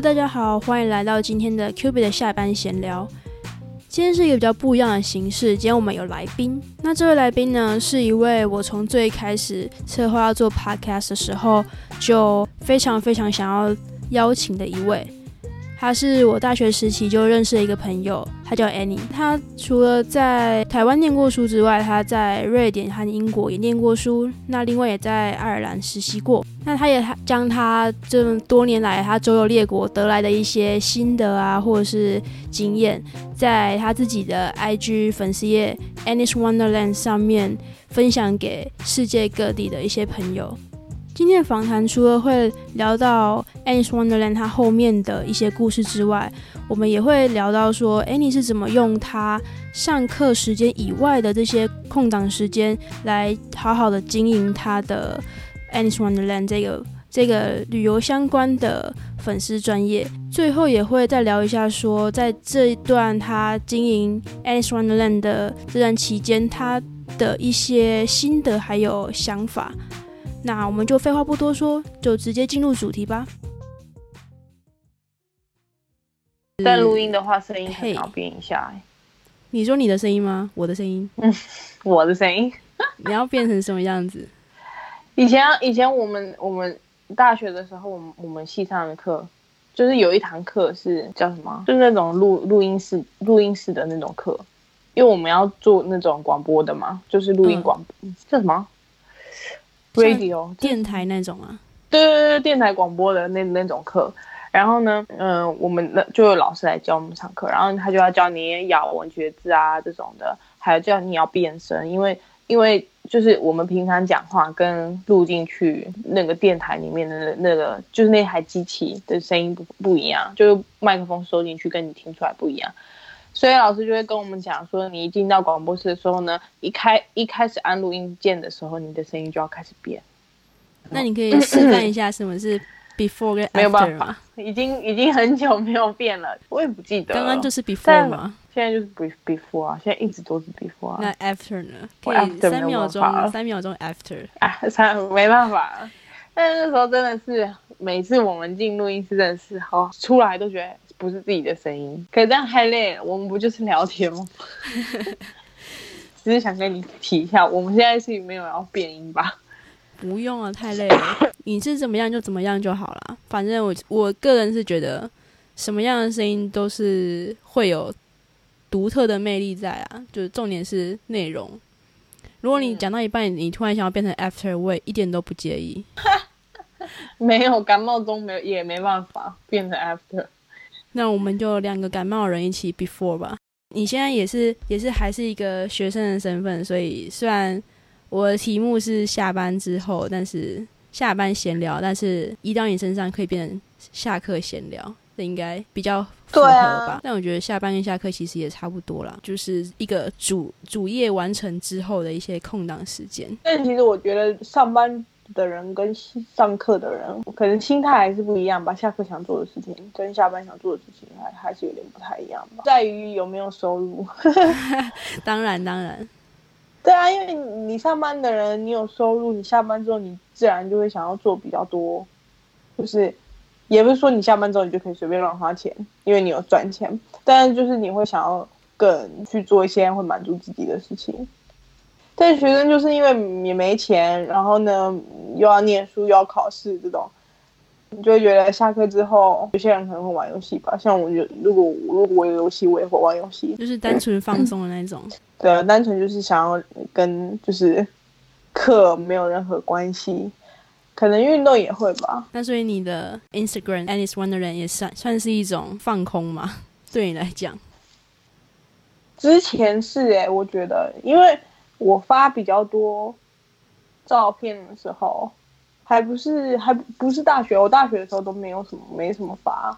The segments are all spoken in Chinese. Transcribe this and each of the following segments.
大家好，欢迎来到今天的 Q B 的下班闲聊。今天是一个比较不一样的形式，今天我们有来宾。那这位来宾呢，是一位我从最开始策划要做 Podcast 的时候，就非常非常想要邀请的一位。他是我大学时期就认识的一个朋友，他叫 Annie。他除了在台湾念过书之外，他在瑞典和英国也念过书。那另外也在爱尔兰实习过。那他也将他这么多年来他周游列国得来的一些心得啊，或者是经验，在他自己的 IG 粉丝页 Annie's Wonderland 上面分享给世界各地的一些朋友。今天的访谈除了会聊到 annie Wonderland 它后面的一些故事之外，我们也会聊到说 Annie 是怎么用她上课时间以外的这些空档时间来好好的经营她的 annie Wonderland 这个这个旅游相关的粉丝专业。最后也会再聊一下说，在这一段她经营 annie Wonderland 的这段期间，她的一些心得还有想法。那我们就废话不多说，就直接进入主题吧。但录音的话，声音很要变一下。你说你的声音吗？我的声音？嗯，我的声音。你要变成什么样子？以前以前我们我们大学的时候，我们我们系上的课，就是有一堂课是叫什么？就是那种录录音室录音室的那种课，因为我们要做那种广播的嘛，就是录音广播叫什么？radio 电台那种啊，对对对，电台广播的那那种课，然后呢，嗯，我们那就有老师来教我们上课，然后他就要教你咬文嚼字啊这种的，还有叫你要变声，因为因为就是我们平常讲话跟录进去那个电台里面的那个就是那台机器的声音不不一样，就是麦克风收进去跟你听出来不一样。所以老师就会跟我们讲说，你一进到广播室的时候呢，一开一开始按录音键的时候，你的声音就要开始变。那你可以示范一下什么是 before 跟 after 没有办法，已经已经很久没有变了，我也不记得。刚刚就是 before 吗？现在就是 before 啊，现在一直都是 before 啊。那 after 呢？可以三秒钟，三秒钟 after。啊，三没办法。但是那时候真的是，每次我们进录音室，真的是好出来都觉得。不是自己的声音，可这样太累了。我们不就是聊天吗？只是想跟你提一下，我们现在是没有要变音吧？不用啊，太累了。你是怎么样就怎么样就好了。反正我我个人是觉得，什么样的声音都是会有独特的魅力在啊。就是重点是内容。如果你讲到一半，你突然想要变成 After，我也一点都不介意。没有感冒中没有也没办法变成 After。那我们就两个感冒人一起 before 吧。你现在也是也是还是一个学生的身份，所以虽然我的题目是下班之后，但是下班闲聊，但是移到你身上可以变成下课闲聊，这应该比较符合吧？但我觉得下班跟下课其实也差不多啦，就是一个主主业完成之后的一些空档时间。但其实我觉得上班。的人跟上课的人可能心态还是不一样吧。下课想做的事情跟下班想做的事情还还是有点不太一样吧。在于有没有收入。当然当然，对啊，因为你上班的人你有收入，你下班之后你自然就会想要做比较多。就是也不是说你下班之后你就可以随便乱花钱，因为你有赚钱，但是就是你会想要更去做一些会满足自己的事情。但学生就是因为也没钱，然后呢又要念书又要考试，这种你就会觉得下课之后，有些人可能会玩游戏吧。像我就如果如果我有游戏，我也会玩游戏，就是单纯放松的那种。对，单纯就是想要跟就是课没有任何关系，可能运动也会吧。那所以你的 Instagram Alice Wonderland 也算算是一种放空吗？对你来讲？之前是哎，我觉得因为。我发比较多照片的时候，还不是还不是大学，我大学的时候都没有什么没什么发，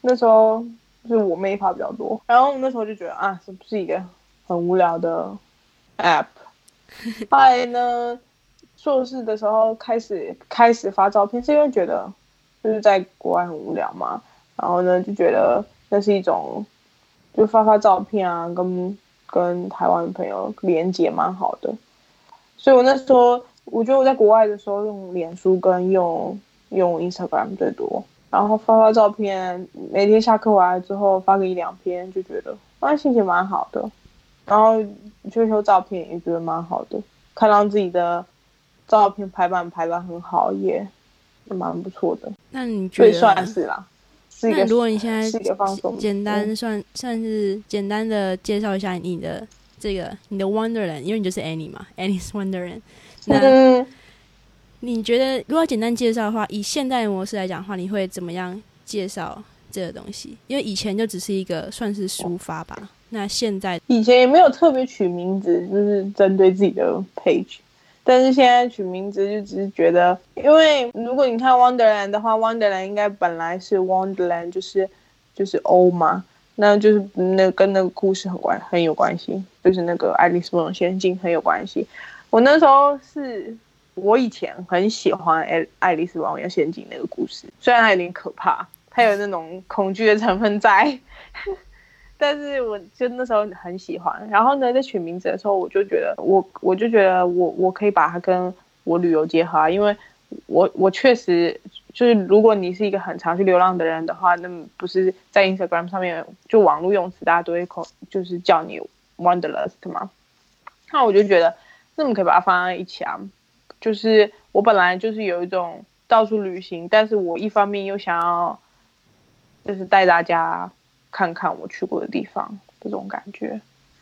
那时候就是我妹发比较多，然后那时候就觉得啊，是不是一个很无聊的 app？后来呢，硕士的时候开始开始发照片，是因为觉得就是在国外很无聊嘛，然后呢就觉得那是一种就发发照片啊，跟。跟台湾朋友连接蛮好的，所以我那时候我觉得我在国外的时候用脸书跟用用 Instagram 最多。然后发发照片，每天下课回来之后发个一两篇，就觉得啊心情蛮好的。然后修修照片也觉得蛮好的，看到自己的照片排版排的很好，也蛮不错的。那你觉得算是啦？是一个。如果你现在是一个放松，简单算算是简单的介绍一下你的这个你的 Wonderland，因为你就是 Annie 嘛，Annie's Wonderland。那你觉得如果简单介绍的话，以现代模式来讲的话，你会怎么样介绍这个东西？因为以前就只是一个算是抒发吧。那现在以前也没有特别取名字，就是针对自己的 page，但是现在取名字就只是觉得，因为如果你看 Wonderland 的话，Wonderland 应该本来是 Wonderland，就是就是 O 嘛，那就是那跟那个故事很关很有关系，就是那个爱丽丝梦游仙境很有关系。我那时候是我以前很喜欢爱爱丽丝梦游仙境那个故事，虽然它有点可怕，它有那种恐惧的成分在。但是我就那时候很喜欢，然后呢，在取名字的时候，我就觉得我我就觉得我我可以把它跟我旅游结合啊，因为我我确实就是如果你是一个很常去流浪的人的话，那么不是在 Instagram 上面就网络用词，大家都会口就是叫你 Wanderlust 吗？那我就觉得那么可以把它放在一起啊，就是我本来就是有一种到处旅行，但是我一方面又想要就是带大家。看看我去过的地方，这种感觉。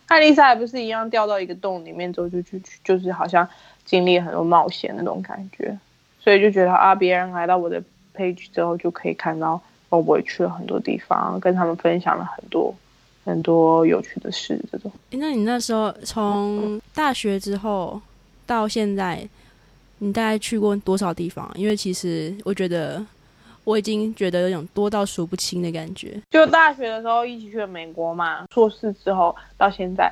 艾丽莎还不是一样掉到一个洞里面之后就去去，就是好像经历很多冒险那种感觉，所以就觉得啊，别人来到我的 page 之后就可以看到，哦，我也去了很多地方，跟他们分享了很多很多有趣的事。这种。那你那时候从大学之后到现在，你大概去过多少地方？因为其实我觉得。我已经觉得有种多到数不清的感觉。就大学的时候一起去了美国嘛，硕士之后到现在，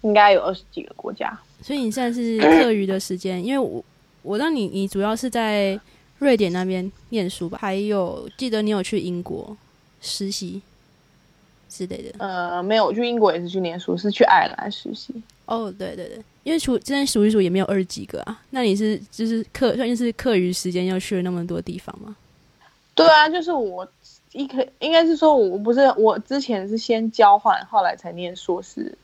应该有二十几个国家。所以你现在是课余的时间，因为我我让你你主要是在瑞典那边念书吧？还有记得你有去英国实习之类的？呃，没有，我去英国也是去念书，是去爱尔兰实习。哦，对对对，因为除真的数一数也没有二十几个啊。那你是就是课算是课余时间要去了那么多地方吗？对啊，就是我一开应该是说，我不是我之前是先交换，后来才念硕士，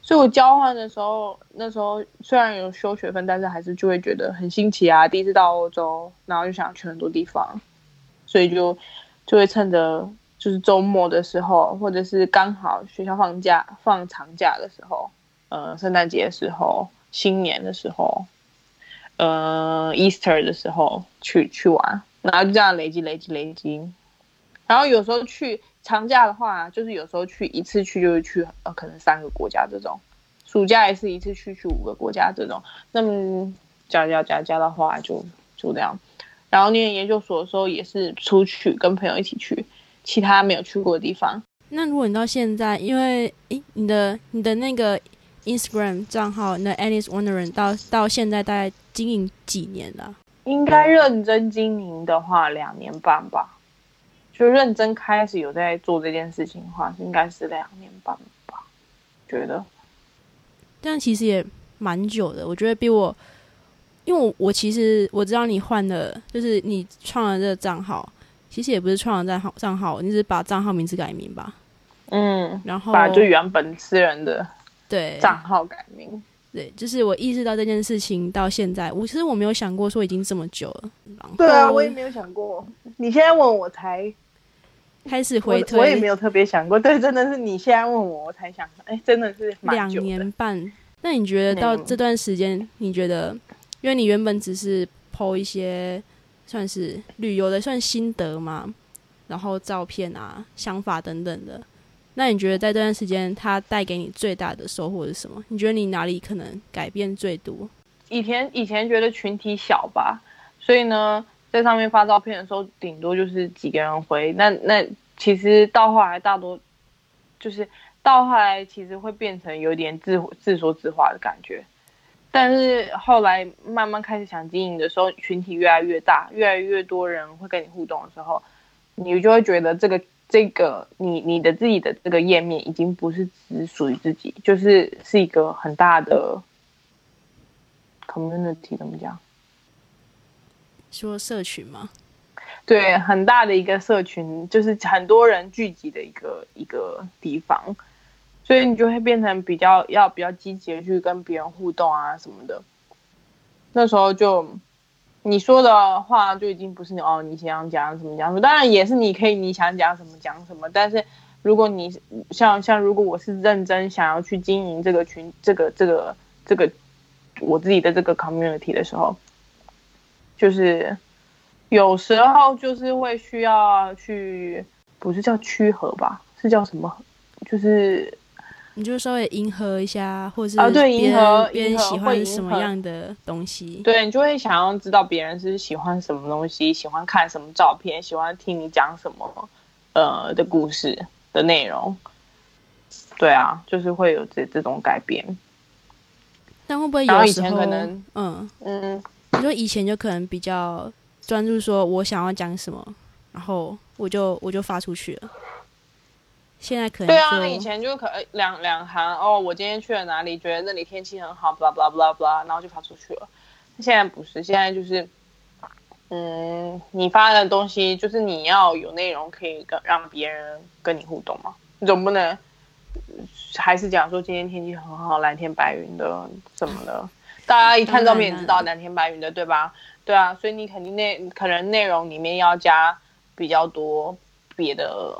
所以我交换的时候，那时候虽然有修学分，但是还是就会觉得很新奇啊，第一次到欧洲，然后就想去很多地方，所以就就会趁着就是周末的时候，或者是刚好学校放假放长假的时候，呃，圣诞节的时候，新年的时候，呃，Easter 的时候去去玩。然后就这样累积累积累积，然后有时候去长假的话，就是有时候去一次去就是去呃可能三个国家这种，暑假也是一次去去五个国家这种，那么加加加加的话就就这样。然后念研究所的时候也是出去跟朋友一起去其他没有去过的地方。那如果你到现在，因为诶你的你的那个 Instagram 账号那 Alice Wondering 到到现在大概经营几年了？应该认真经营的话，两年半吧。就认真开始有在做这件事情的话，应该是两年半吧。觉得，但其实也蛮久的。我觉得比我，因为我我其实我知道你换了，就是你创了这个账号，其实也不是创了账号账号，你是把账号名字改名吧？嗯，然后把就原本私人的对账号改名。对，就是我意识到这件事情到现在，我其实我没有想过说已经这么久了。对啊，我也没有想过。你现在问我才开始回推，我也没有特别想过。对，真的是你现在问我，我才想，哎，真的是两年半。那你觉得到这段时间，你觉得，因为你原本只是 PO 一些算是旅游的算心得嘛，然后照片啊、想法等等的。那你觉得在这段时间，它带给你最大的收获是什么？你觉得你哪里可能改变最多？以前以前觉得群体小吧，所以呢，在上面发照片的时候，顶多就是几个人回。那那其实到后来，大多就是到后来，其实会变成有点自自说自话的感觉。但是后来慢慢开始想经营的时候，群体越来越大，越来越多人会跟你互动的时候，你就会觉得这个。这个你你的自己的这个页面已经不是只属于自己，就是是一个很大的 community，怎么讲？说社群吗？对，很大的一个社群，就是很多人聚集的一个一个地方，所以你就会变成比较要比较积极的去跟别人互动啊什么的。那时候就你说的话就已经不是你哦，你想讲什么讲什么，当然也是你可以你想讲什么讲什么，但是如果你像像如果我是认真想要去经营这个群这个这个这个我自己的这个 community 的时候，就是。有时候就是会需要去，不是叫区合吧，是叫什么？就是你就稍微迎合一下，或者是啊，对，迎合别人喜欢什么样的东西，对你就会想要知道别人是喜欢什么东西，喜欢看什么照片，喜欢听你讲什么呃的故事的内容。对啊，就是会有这这种改变。但会不会有时候可能嗯嗯，你说以前就可能比较。专注说我想要讲什么，然后我就我就发出去了。现在可能对啊，以前就可两两行哦，我今天去了哪里，觉得那里天气很好，blah blah blah blah，然后就发出去了。现在不是，现在就是，嗯，你发的东西就是你要有内容可以跟让别人跟你互动嘛，你总不能还是讲说今天天气很好，蓝天白云的什么的，大家一看照片也知道蓝天白云的，对吧？对啊，所以你肯定内可能内容里面要加比较多别的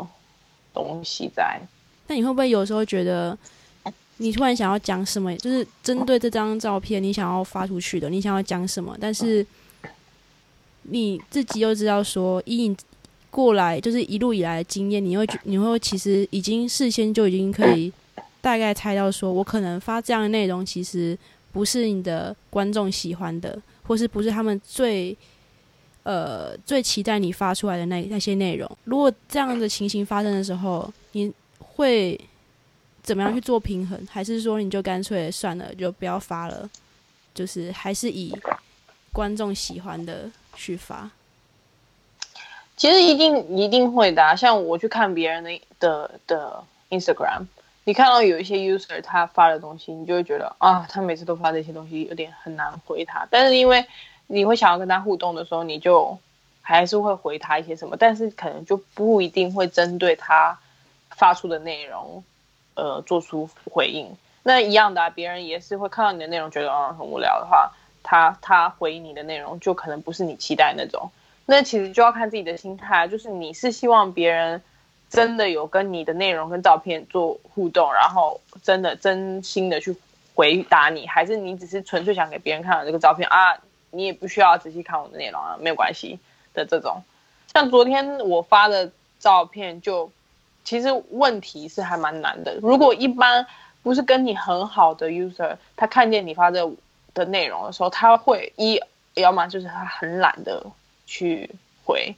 东西在。那你会不会有时候觉得，你突然想要讲什么，就是针对这张照片你想要发出去的，你想要讲什么，但是你自己又知道说，以你过来就是一路以来的经验，你会你会其实已经事先就已经可以大概猜到，说我可能发这样的内容，其实不是你的观众喜欢的。或是不是他们最，呃，最期待你发出来的那那些内容？如果这样的情形发生的时候，你会怎么样去做平衡？还是说你就干脆算了，就不要发了？就是还是以观众喜欢的去发？其实一定一定会的。像我去看别人的的的 Instagram。你看到有一些 user 他发的东西，你就会觉得啊，他每次都发这些东西，有点很难回他。但是因为你会想要跟他互动的时候，你就还是会回他一些什么，但是可能就不一定会针对他发出的内容，呃，做出回应。那一样的，啊别人也是会看到你的内容，觉得啊很无聊的话，他他回你的内容就可能不是你期待那种。那其实就要看自己的心态，就是你是希望别人。真的有跟你的内容跟照片做互动，然后真的真心的去回答你，还是你只是纯粹想给别人看到这个照片啊？你也不需要仔细看我的内容啊，没有关系的这种。像昨天我发的照片，就其实问题是还蛮难的。如果一般不是跟你很好的 user，他看见你发这的内容的时候，他会一要么就是他很懒得去回。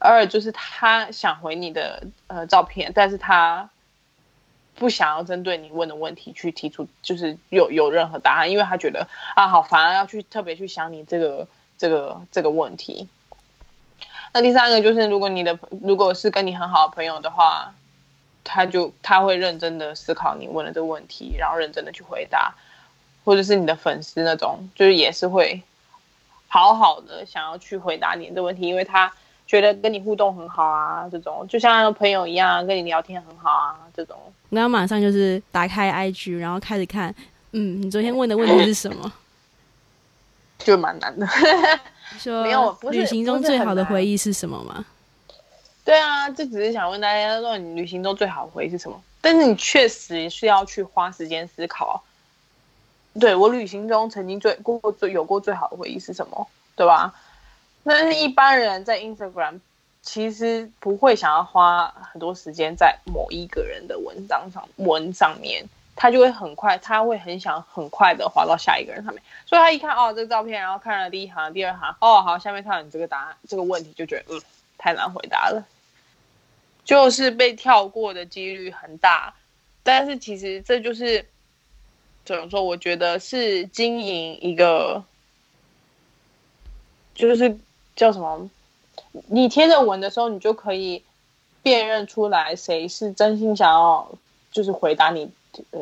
二就是他想回你的呃照片，但是他不想要针对你问的问题去提出，就是有有任何答案，因为他觉得啊好烦，要去特别去想你这个这个这个问题。那第三个就是，如果你的如果是跟你很好的朋友的话，他就他会认真的思考你问的这个问题，然后认真的去回答，或者是你的粉丝那种，就是也是会好好的想要去回答你的问题，因为他。觉得跟你互动很好啊，这种就像朋友一样跟你聊天很好啊，这种。然后马上就是打开 IG，然后开始看，嗯，你昨天问的问题是什么？就蛮难的。说没有，旅行中最好的回忆是什么吗？对啊，这只是想问大家说，你旅行中最好的回忆是什么？但是你确实是要去花时间思考。对我旅行中曾经最过最有过最好的回忆是什么？对吧？但是一般人在 Instagram 其实不会想要花很多时间在某一个人的文章上文上面，他就会很快，他会很想很快的滑到下一个人上面，所以他一看哦这个照片，然后看了第一行、第二行，哦好，下面看到你这个答案这个问题，就觉得嗯太难回答了，就是被跳过的几率很大。但是其实这就是怎么说？我觉得是经营一个，就是。叫什么？你贴着文的时候，你就可以辨认出来谁是真心想要，就是回答你，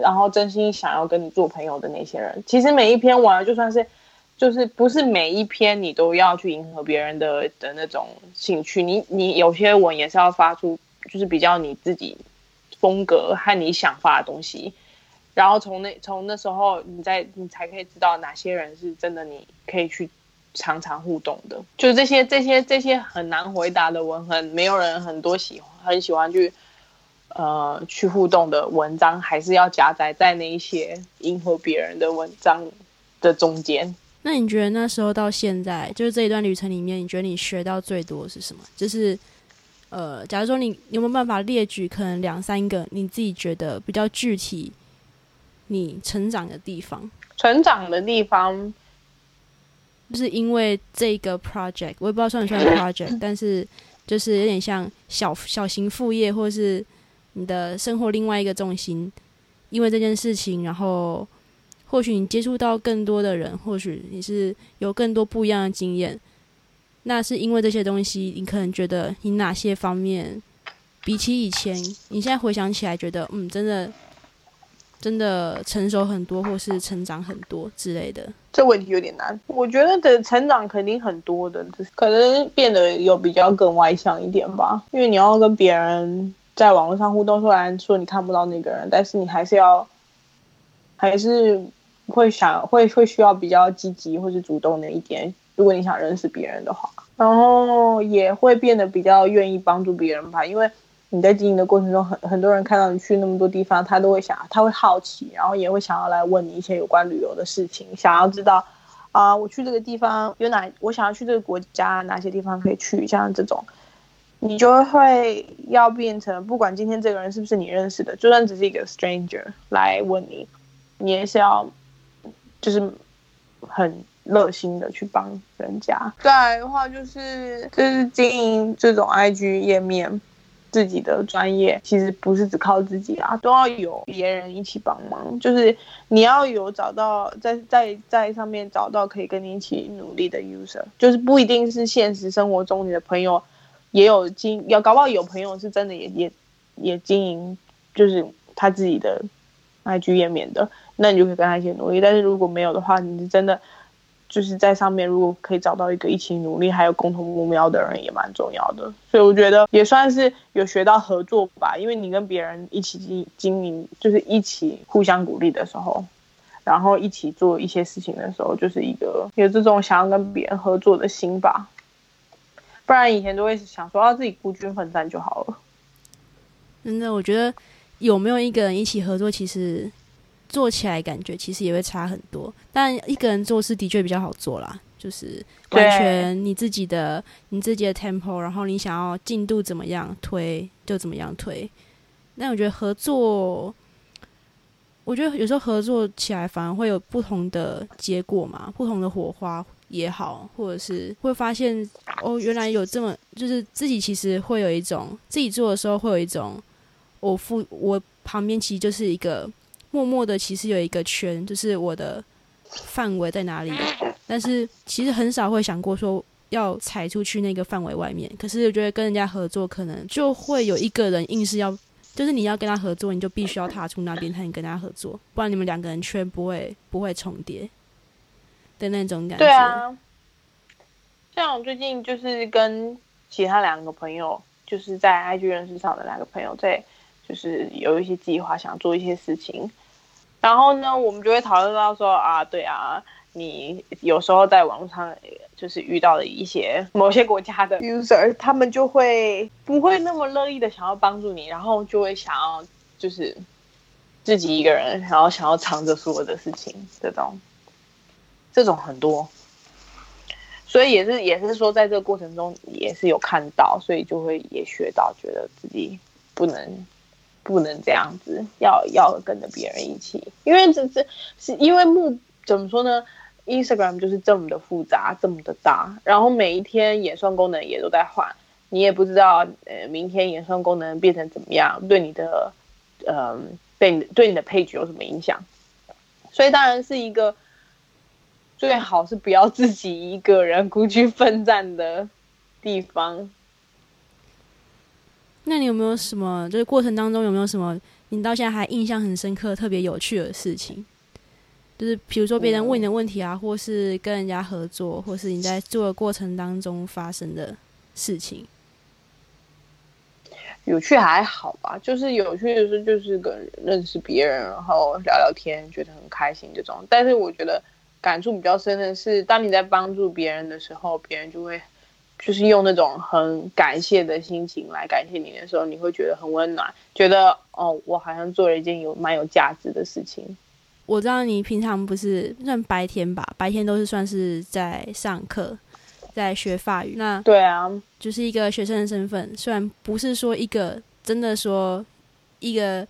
然后真心想要跟你做朋友的那些人。其实每一篇文，就算是就是不是每一篇你都要去迎合别人的的那种兴趣，你你有些文也是要发出就是比较你自己风格和你想发的东西，然后从那从那时候你再你才可以知道哪些人是真的你可以去常常互动的，就是这些这些这些很难回答的文，很没有人很多喜欢很喜欢去呃去互动的文章，还是要夹杂在那一些迎合别人的文章的中间。那你觉得那时候到现在，就是这一段旅程里面，你觉得你学到最多是什么？就是呃，假如说你有没有办法列举可能两三个你自己觉得比较具体你成长的地方？成长的地方，就是因为这个 project，我也不知道算不算 project，但是就是有点像小小型副业，或是你的生活另外一个重心，因为这件事情，然后。或许你接触到更多的人，或许你是有更多不一样的经验。那是因为这些东西，你可能觉得你哪些方面比起以前，你现在回想起来觉得，嗯，真的真的成熟很多，或是成长很多之类的。这问题有点难。我觉得的成长肯定很多的，可能变得有比较更外向一点吧。因为你要跟别人在网络上互动，虽然说你看不到那个人，但是你还是要还是。会想会会需要比较积极或是主动的一点，如果你想认识别人的话，然后也会变得比较愿意帮助别人吧，因为你在经营的过程中，很很多人看到你去那么多地方，他都会想，他会好奇，然后也会想要来问你一些有关旅游的事情，想要知道啊，我去这个地方有哪，我想要去这个国家哪些地方可以去，像这种，你就会要变成，不管今天这个人是不是你认识的，就算只是一个 stranger 来问你，你也是要。就是很热心的去帮人家。再来的话，就是就是经营这种 IG 页面，自己的专业其实不是只靠自己啊，都要有别人一起帮忙。就是你要有找到在在在上面找到可以跟你一起努力的 user，就是不一定是现实生活中你的朋友也有经，要搞不好有朋友是真的也也也经营，就是他自己的 IG 页面的。那你就可以跟他一起努力，但是如果没有的话，你是真的就是在上面，如果可以找到一个一起努力还有共同目标的人，也蛮重要的。所以我觉得也算是有学到合作吧，因为你跟别人一起经经营，就是一起互相鼓励的时候，然后一起做一些事情的时候，就是一个有这种想要跟别人合作的心吧。不然以前都会想说，要自己孤军奋战就好了。真的，我觉得有没有一个人一起合作，其实。做起来感觉其实也会差很多，但一个人做事的确比较好做啦，就是完全你自己的你自己的 tempo，然后你想要进度怎么样推就怎么样推。但我觉得合作，我觉得有时候合作起来反而会有不同的结果嘛，不同的火花也好，或者是会发现哦，原来有这么就是自己其实会有一种自己做的时候会有一种我负我旁边其实就是一个。默默的，其实有一个圈，就是我的范围在哪里。但是其实很少会想过说要踩出去那个范围外面。可是我觉得跟人家合作，可能就会有一个人硬是要，就是你要跟他合作，你就必须要踏出那边才能跟他合作，不然你们两个人圈不会不会重叠的那种感觉。对啊，像我最近就是跟其他两个朋友，就是在 IG 认识上的两个朋友，在就是有一些计划，想做一些事情。然后呢，我们就会讨论到说啊，对啊，你有时候在网络上就是遇到了一些某些国家的 user，他们就会不会那么乐意的想要帮助你，然后就会想要就是自己一个人，然后想要藏着所有的事情，这种这种很多，所以也是也是说，在这个过程中也是有看到，所以就会也学到，觉得自己不能。不能这样子，要要跟着别人一起，因为这这是因为目怎么说呢？Instagram 就是这么的复杂，这么的大，然后每一天演算功能也都在换，你也不知道呃明天演算功能变成怎么样，对你的呃对你对你的 page 有什么影响？所以当然是一个最好是不要自己一个人 孤军奋战的地方。那你有没有什么，就是过程当中有没有什么你到现在还印象很深刻、特别有趣的事情？就是比如说别人问你的问题啊，或是跟人家合作，或是你在做的过程当中发生的事情。有趣还好吧，就是有趣的是就是跟认识别人，然后聊聊天，觉得很开心这种。但是我觉得感触比较深的是，当你在帮助别人的时候，别人就会就是用那种很感谢的心情来感谢你的时候，你会觉得很温暖，觉得哦，我好像做了一件有蛮有价值的事情。我知道你平常不是算白天吧，白天都是算是在上课。在学法语，那对啊，就是一个学生的身份。虽然不是说一个真的说一个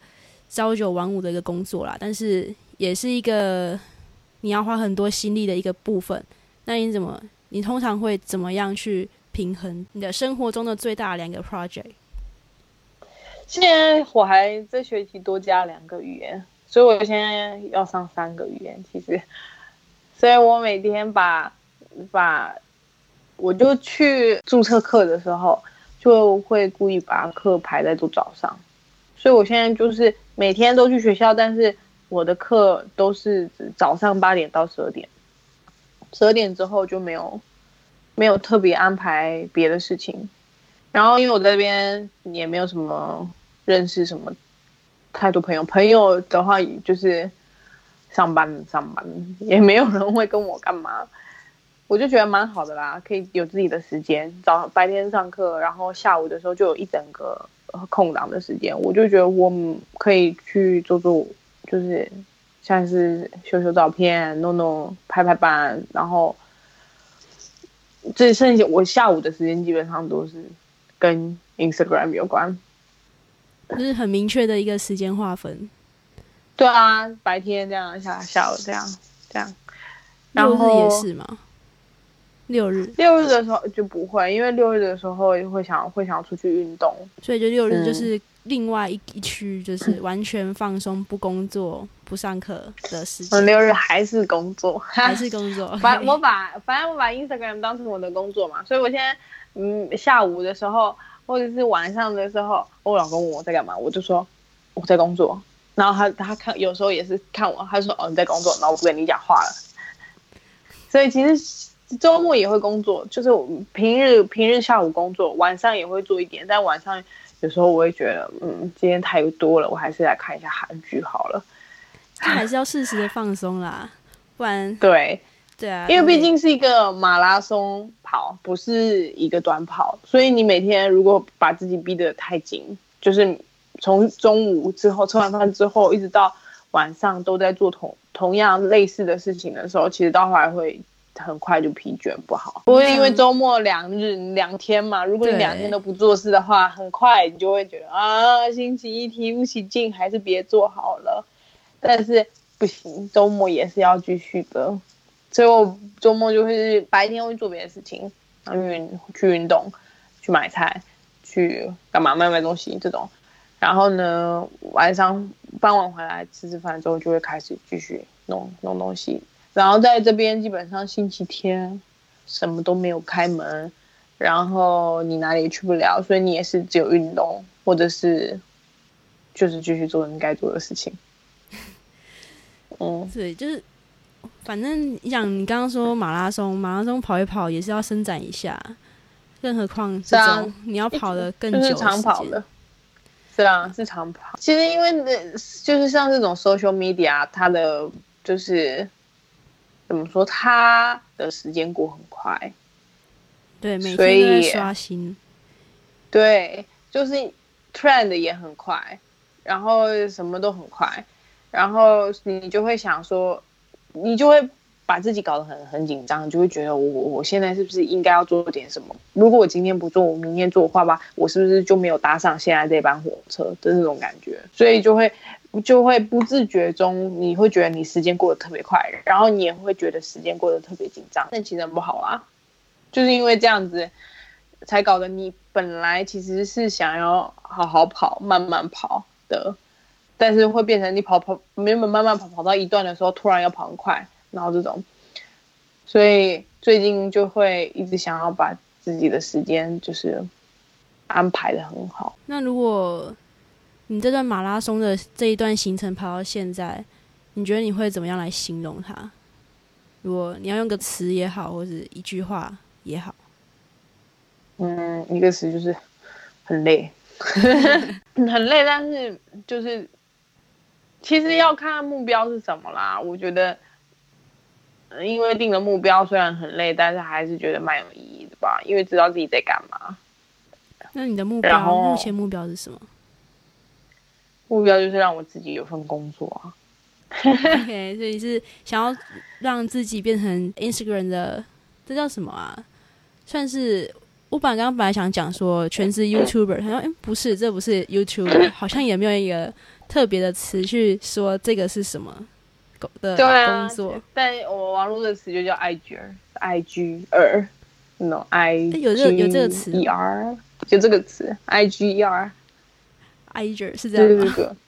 朝九晚五的一个工作啦，但是也是一个你要花很多心力的一个部分。那你怎么，你通常会怎么样去平衡你的生活中的最大两个 project？现在我还这学期多加两个语言，所以我现在要上三个语言。其实，所以我每天把把。我就去注册课的时候，就会故意把课排在都早上，所以我现在就是每天都去学校，但是我的课都是早上八点到十二点，十二点之后就没有没有特别安排别的事情。然后因为我在这边也没有什么认识什么太多朋友，朋友的话就是上班上班，也没有人会跟我干嘛。我就觉得蛮好的啦，可以有自己的时间。早白天上课，然后下午的时候就有一整个空档的时间。我就觉得我可以去做做，就是像是修修照片、弄弄拍拍板，然后这剩下我下午的时间基本上都是跟 Instagram 有关，就是很明确的一个时间划分。对啊，白天这样，下下午这样，这样，六日也是吗？六日，六日的时候就不会，因为六日的时候会想会想出去运动，所以就六日就是另外一一区，就是完全放松、不工作、不上课的时间。六日还是工作，还是工作。反我把反正我把 Instagram 当成我的工作嘛，所以我现在嗯下午的时候或者是晚上的时候，我老公问我在干嘛，我就说我在工作，然后他他看有时候也是看我，他说哦你在工作，然后我不跟你讲话了。所以其实。周末也会工作，就是平日平日下午工作，晚上也会做一点。但晚上有时候我会觉得，嗯，今天太多了，我还是来看一下韩剧好了。还是要适时的放松啦，不然对对啊，因为毕竟是一个马拉松跑，不是一个短跑，所以你每天如果把自己逼得太紧，就是从中午之后吃完饭之后，一直到晚上都在做同同样类似的事情的时候，其实到后来会。很快就疲倦不好，不会因为周末两日两天嘛？如果你两天都不做事的话，很快你就会觉得啊，星期一提不起劲，还是别做好了。但是不行，周末也是要继续的，所以我周末就会白天会做别的事情，然后运去运动，去买菜，去干嘛卖卖东西这种。然后呢，晚上傍晚回来吃吃饭之后，就会开始继续弄弄东西。然后在这边基本上星期天什么都没有开门，然后你哪里也去不了，所以你也是只有运动或者是就是继续做你该做的事情。嗯，对，就是反正你想，你刚刚说马拉松，马拉松跑一跑也是要伸展一下，更何况这种你要跑的更久长跑的，是啊，是长跑。其实因为就是像这种 social media，它的就是。怎么说？他的时间过很快，对，每天都在刷新。对，就是 trend 也很快，然后什么都很快，然后你就会想说，你就会把自己搞得很很紧张，就会觉得我我现在是不是应该要做点什么？如果我今天不做，我明天做的话吧，我是不是就没有搭上现在这班火车的那种感觉？所以就会。就会不自觉中，你会觉得你时间过得特别快，然后你也会觉得时间过得特别紧张。但其实很不好啦，就是因为这样子，才搞得你本来其实是想要好好跑、慢慢跑的，但是会变成你跑跑原本慢慢跑跑到一段的时候，突然要跑很快，然后这种，所以最近就会一直想要把自己的时间就是安排的很好。那如果。你这段马拉松的这一段行程跑到现在，你觉得你会怎么样来形容它？如果你要用个词也好，或者一句话也好，嗯，一个词就是很累，很累，但是就是其实要看目标是什么啦。我觉得，因为定了目标虽然很累，但是还是觉得蛮有意义的吧，因为知道自己在干嘛。那你的目标目前目标是什么？目标就是让我自己有份工作啊。OK，所以是想要让自己变成 Instagram 的，这叫什么啊？算是我本来刚刚本来想讲说全职 YouTuber，他说哎不是，这不是 YouTuber，好像也没有一个特别的词去说这个是什么的工作。但我网络的词就叫 IG，IG 二，no I 有这有这个词 ER，就这个词 IGER，IG 是这样吗？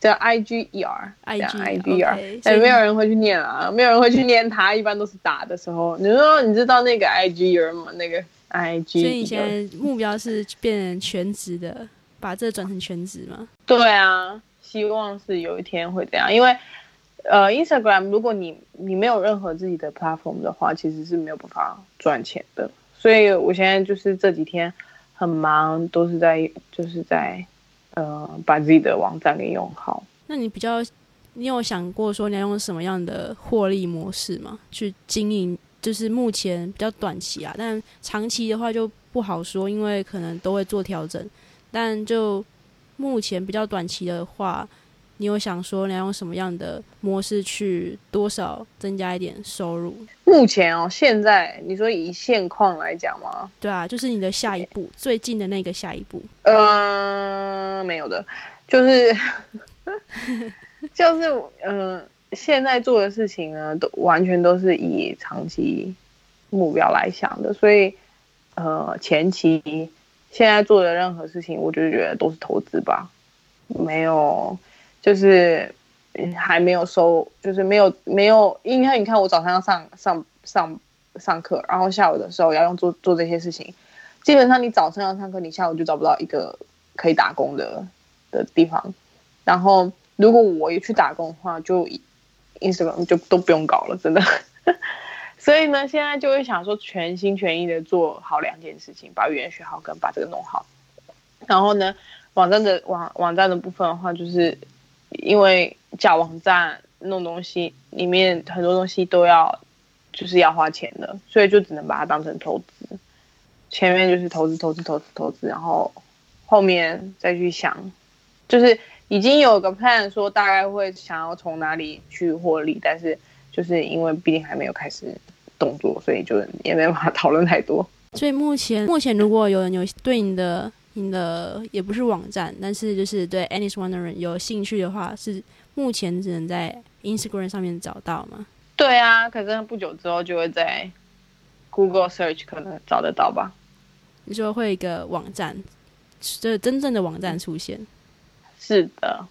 叫 I G E G I G E R，但没有人会去念啊，没有人会去念它，一般都是打的时候。你说你知道那个 I G E R 吗？那个 I G，所以你现在目标是变成全职的，把这转成全职吗？对啊，希望是有一天会这样，因为呃，Instagram 如果你你没有任何自己的 platform 的话，其实是没有办法赚钱的。所以我现在就是这几天很忙，都是在就是在。把自己的网站给用好。那你比较，你有想过说你要用什么样的获利模式吗？去经营，就是目前比较短期啊，但长期的话就不好说，因为可能都会做调整。但就目前比较短期的话。你有想说你要用什么样的模式去多少增加一点收入？目前哦，现在你说以现况来讲吗？对啊，就是你的下一步，最近的那个下一步。嗯，没有的，就是 就是嗯，现在做的事情呢，都完全都是以长期目标来想的，所以呃，前期现在做的任何事情，我就觉得都是投资吧，没有。就是还没有收，就是没有没有，因为你看我早上要上上上上课，然后下午的时候要用做做这些事情，基本上你早上要上课，你下午就找不到一个可以打工的的地方。然后如果我也去打工的话，就 Instagram 就都不用搞了，真的。所以呢，现在就会想说全心全意的做好两件事情，把语言学好跟把这个弄好。然后呢，网站的网网站的部分的话，就是。因为假网站弄东西，里面很多东西都要，就是要花钱的，所以就只能把它当成投资。前面就是投资、投资、投资、投资，然后后面再去想，就是已经有个 plan 说大概会想要从哪里去获利，但是就是因为毕竟还没有开始动作，所以就也没办法讨论太多。所以目前目前如果有人有对你的。你的也不是网站，但是就是对 Anis Wondering 有兴趣的话，是目前只能在 Instagram 上面找到吗？对啊，可是不久之后就会在 Google Search 可能找得到吧？你说会一个网站，就是真正的网站出现？是的。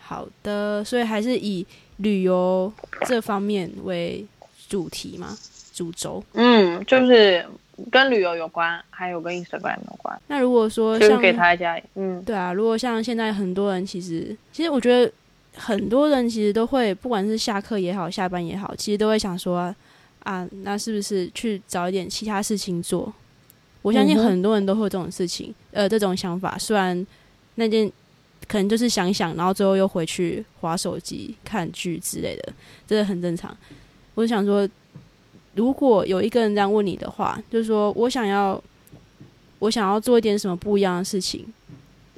好的，所以还是以旅游这方面为主题吗？主轴？嗯，就是。跟旅游有关，还有跟 Instagram 有关。那如果说像给他一家，嗯，对啊，如果像现在很多人，其实其实我觉得很多人其实都会，不管是下课也好，下班也好，其实都会想说啊，那是不是去找一点其他事情做？我相信很多人都会有这种事情，呃，这种想法。虽然那件可能就是想想，然后最后又回去划手机、看剧之类的，这个很正常。我就想说。如果有一个人这样问你的话，就是说我想要，我想要做一点什么不一样的事情，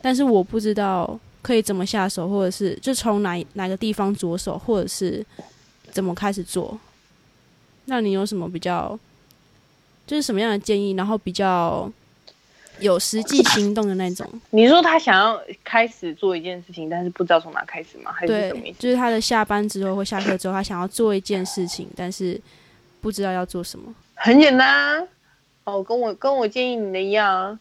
但是我不知道可以怎么下手，或者是就从哪哪个地方着手，或者是怎么开始做。那你有什么比较，就是什么样的建议，然后比较有实际行动的那种？你说他想要开始做一件事情，但是不知道从哪开始吗？还是什么意思？就是他的下班之后或下课之后，他想要做一件事情，但是。不知道要做什么，很简单啊哦，跟我跟我建议你的一样，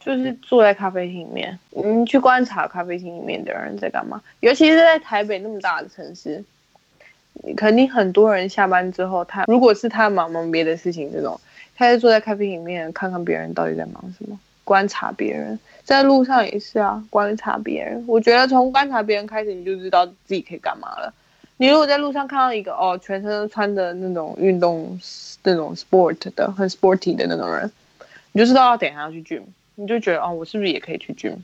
就是坐在咖啡厅里面，你去观察咖啡厅里面的人在干嘛。尤其是在台北那么大的城市，肯定很多人下班之后，他如果是他忙忙别的事情，这种，他就坐在咖啡厅里面看看别人到底在忙什么，观察别人，在路上也是啊，观察别人。我觉得从观察别人开始，你就知道自己可以干嘛了。你如果在路上看到一个哦，全身穿的那种运动那种 sport 的很 sporty 的那种人，你就知道等一下要去 gym，你就觉得哦，我是不是也可以去 gym？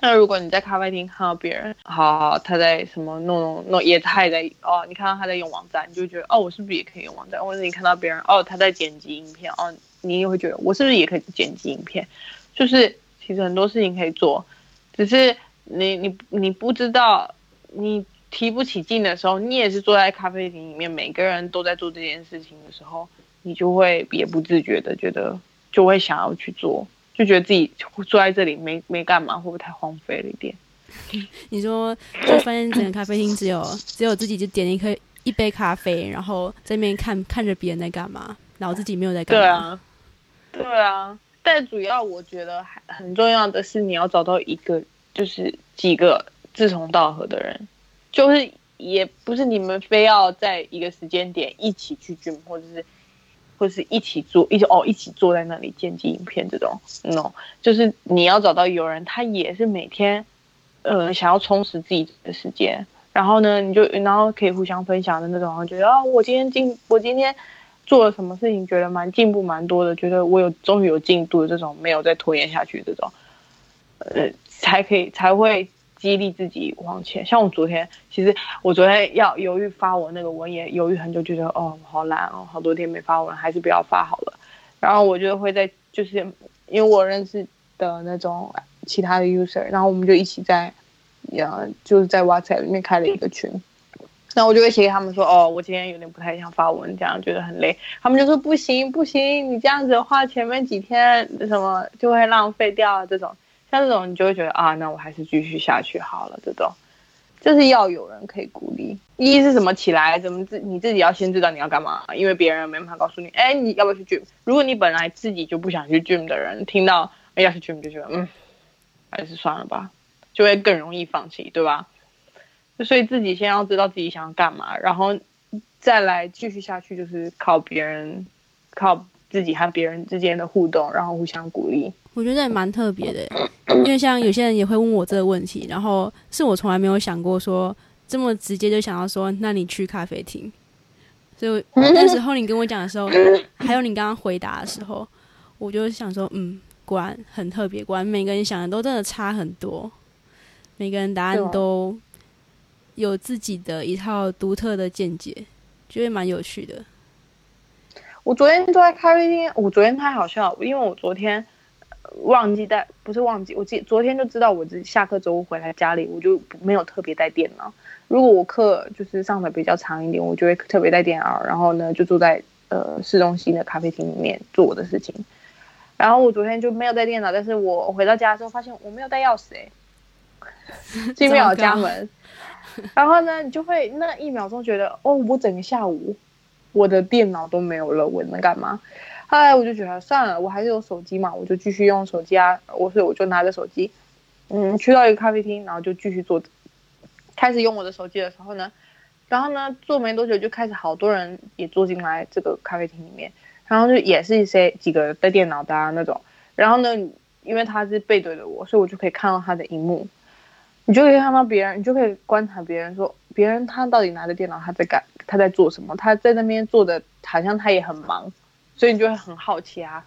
那如果你在咖啡厅看到别人，好好他在什么弄弄弄，也他也在哦，你看到他在用网站，你就觉得哦，我是不是也可以用网站？或者你看到别人哦，他在剪辑影片，哦，你也会觉得我是不是也可以剪辑影片？就是其实很多事情可以做，只是你你你不知道，你提不起劲的时候，你也是坐在咖啡厅里面，每个人都在做这件事情的时候，你就会也不自觉的觉得就会想要去做。就觉得自己坐在这里没没干嘛，会不会太荒废了一点？你说，就发现整个咖啡厅只有只有自己就点一颗一杯咖啡，然后在那边看看着别人在干嘛，然后自己没有在干嘛。对啊，对啊。但主要我觉得还很重要的是，你要找到一个就是几个志同道合的人，就是也不是你们非要在一个时间点一起去聚，或者是。或者是一起做，一起哦，一起坐在那里剪辑影片这种，no，就是你要找到有人，他也是每天，呃，想要充实自己的时间，然后呢，你就然后可以互相分享的那种，觉得啊，我今天进，我今天做了什么事情，觉得蛮进步蛮多的，觉得我有终于有进度的这种，没有再拖延下去这种，呃，才可以才会。激励自己往前，像我昨天，其实我昨天要犹豫发我那个文，也犹豫很久，觉得哦，好懒哦，好多天没发文，还是不要发好了。然后我就会在，就是因为我认识的那种其他的 user，然后我们就一起在，呃，就是在 WhatsApp 里面开了一个群，然后我就会写给他们说，哦，我今天有点不太想发文，这样觉得很累。他们就说不行不行，你这样子的话，前面几天什么就会浪费掉这种。像这种，你就会觉得啊，那我还是继续下去好了。这种就是要有人可以鼓励。一是什么起来，怎么自你自己要先知道你要干嘛，因为别人没办法告诉你。哎，你要不要去 gym？如果你本来自己就不想去 gym 的人，听到要去 gym 就觉得嗯，还是算了吧，就会更容易放弃，对吧？所以自己先要知道自己想要干嘛，然后再来继续下去，就是靠别人，靠自己和别人之间的互动，然后互相鼓励。我觉得也蛮特别的，因为像有些人也会问我这个问题，然后是我从来没有想过说这么直接就想要说，那你去咖啡厅。所以那时候你跟我讲的时候，还有你刚刚回答的时候，我就想说，嗯，果然很特别，果然每个人想的都真的差很多，每个人答案都有自己的一套独特的见解，觉得蛮有趣的。我昨天坐在咖啡厅，我昨天太好笑，因为我昨天。忘记带不是忘记，我记昨天就知道我下课之后回来家里，我就没有特别带电脑。如果我课就是上的比较长一点，我就会特别带电脑，然后呢就坐在呃市中心的咖啡厅里面做我的事情。然后我昨天就没有带电脑，但是我回到家之后发现我没有带钥匙哎，进不了家门。然后呢，你就会那一秒钟觉得哦，我整个下午我的电脑都没有了，我能干嘛？后来我就觉得算了，我还是有手机嘛，我就继续用手机啊。我所以我就拿着手机，嗯，去到一个咖啡厅，然后就继续做。开始用我的手机的时候呢，然后呢，做没多久就开始好多人也坐进来这个咖啡厅里面，然后就也是一些几个带电脑的那种。然后呢，因为他是背对着我，所以我就可以看到他的荧幕。你就可以看到别人，你就可以观察别人，说别人他到底拿着电脑他在干，他在做什么？他在那边做的好像他也很忙。所以你就会很好奇啊，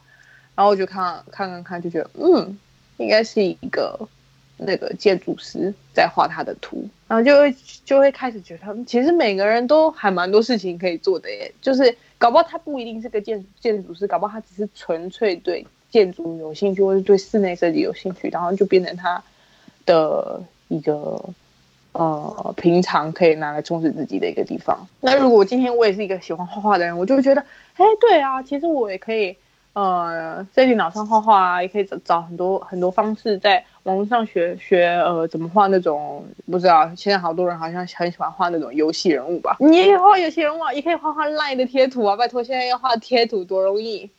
然后我就看看看看，就觉得嗯，应该是一个那个建筑师在画他的图，然后就会就会开始觉得，其实每个人都还蛮多事情可以做的耶，就是搞不好他不一定是个建建筑师，搞不好他只是纯粹对建筑有兴趣，或者对室内设计有兴趣，然后就变成他的一个。呃，平常可以拿来充实自己的一个地方。那如果今天我也是一个喜欢画画的人，我就会觉得，哎，对啊，其实我也可以，呃，在电脑上画画啊，也可以找找很多很多方式，在网络上学学，呃，怎么画那种，不知道，现在好多人好像很喜欢画那种游戏人物吧？你也可以画游戏人物，也可以画画赖的贴图啊！拜托，现在要画贴图多容易，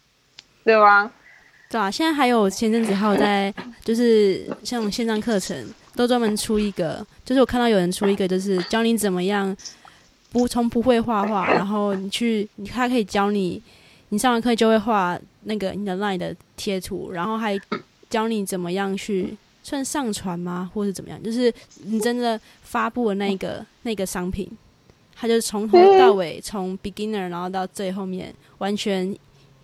对吧？对啊，现在还有前阵子还有在，就是像线上课程。都专门出一个，就是我看到有人出一个，就是教你怎么样不从不会画画，然后你去，他可以教你，你上完课就会画那个你的 line 的贴图，然后还教你怎么样去算上传吗，或是怎么样？就是你真的发布了那个那个商品，他就从头到尾，从 beginner 然后到最后面，完全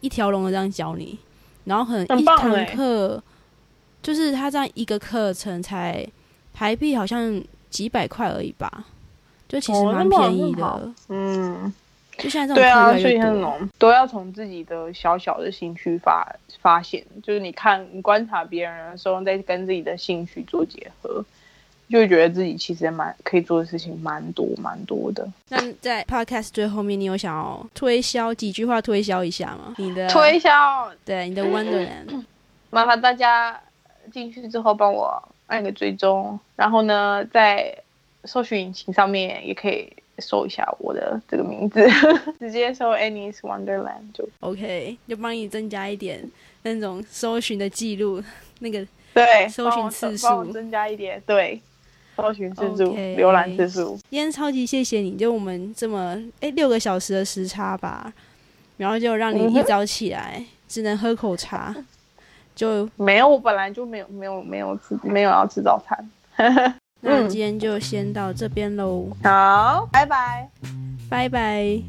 一条龙的这样教你，然后很一堂课，就是他这样一个课程才台币好像几百块而已吧，就其实蛮便宜的，嗯。就像这种对啊，所以那种都要从自己的小小的兴趣发发现，就是你看你观察别人的时候，再跟自己的兴趣做结合，就会觉得自己其实蛮可以做的事情蛮多蛮多的。那在 podcast 最后面，你有想要推销几句话推销一下吗？你的推销。对你的 Wonderland，麻烦大家进去之后帮我按个追踪，然后呢，在搜寻引擎上面也可以。搜一下我的这个名字，直接搜 Annie's Wonderland 就 OK，就帮你增加一点那种搜寻的记录，那个对搜寻次数，帮我增加一点对搜寻次数、浏览次数。今天超级谢谢你，就我们这么哎六个小时的时差吧，然后就让你一早起来只能喝口茶，就没有我本来就没有没有没有吃没有要吃早餐。那今天就先到这边喽好拜拜。拜拜。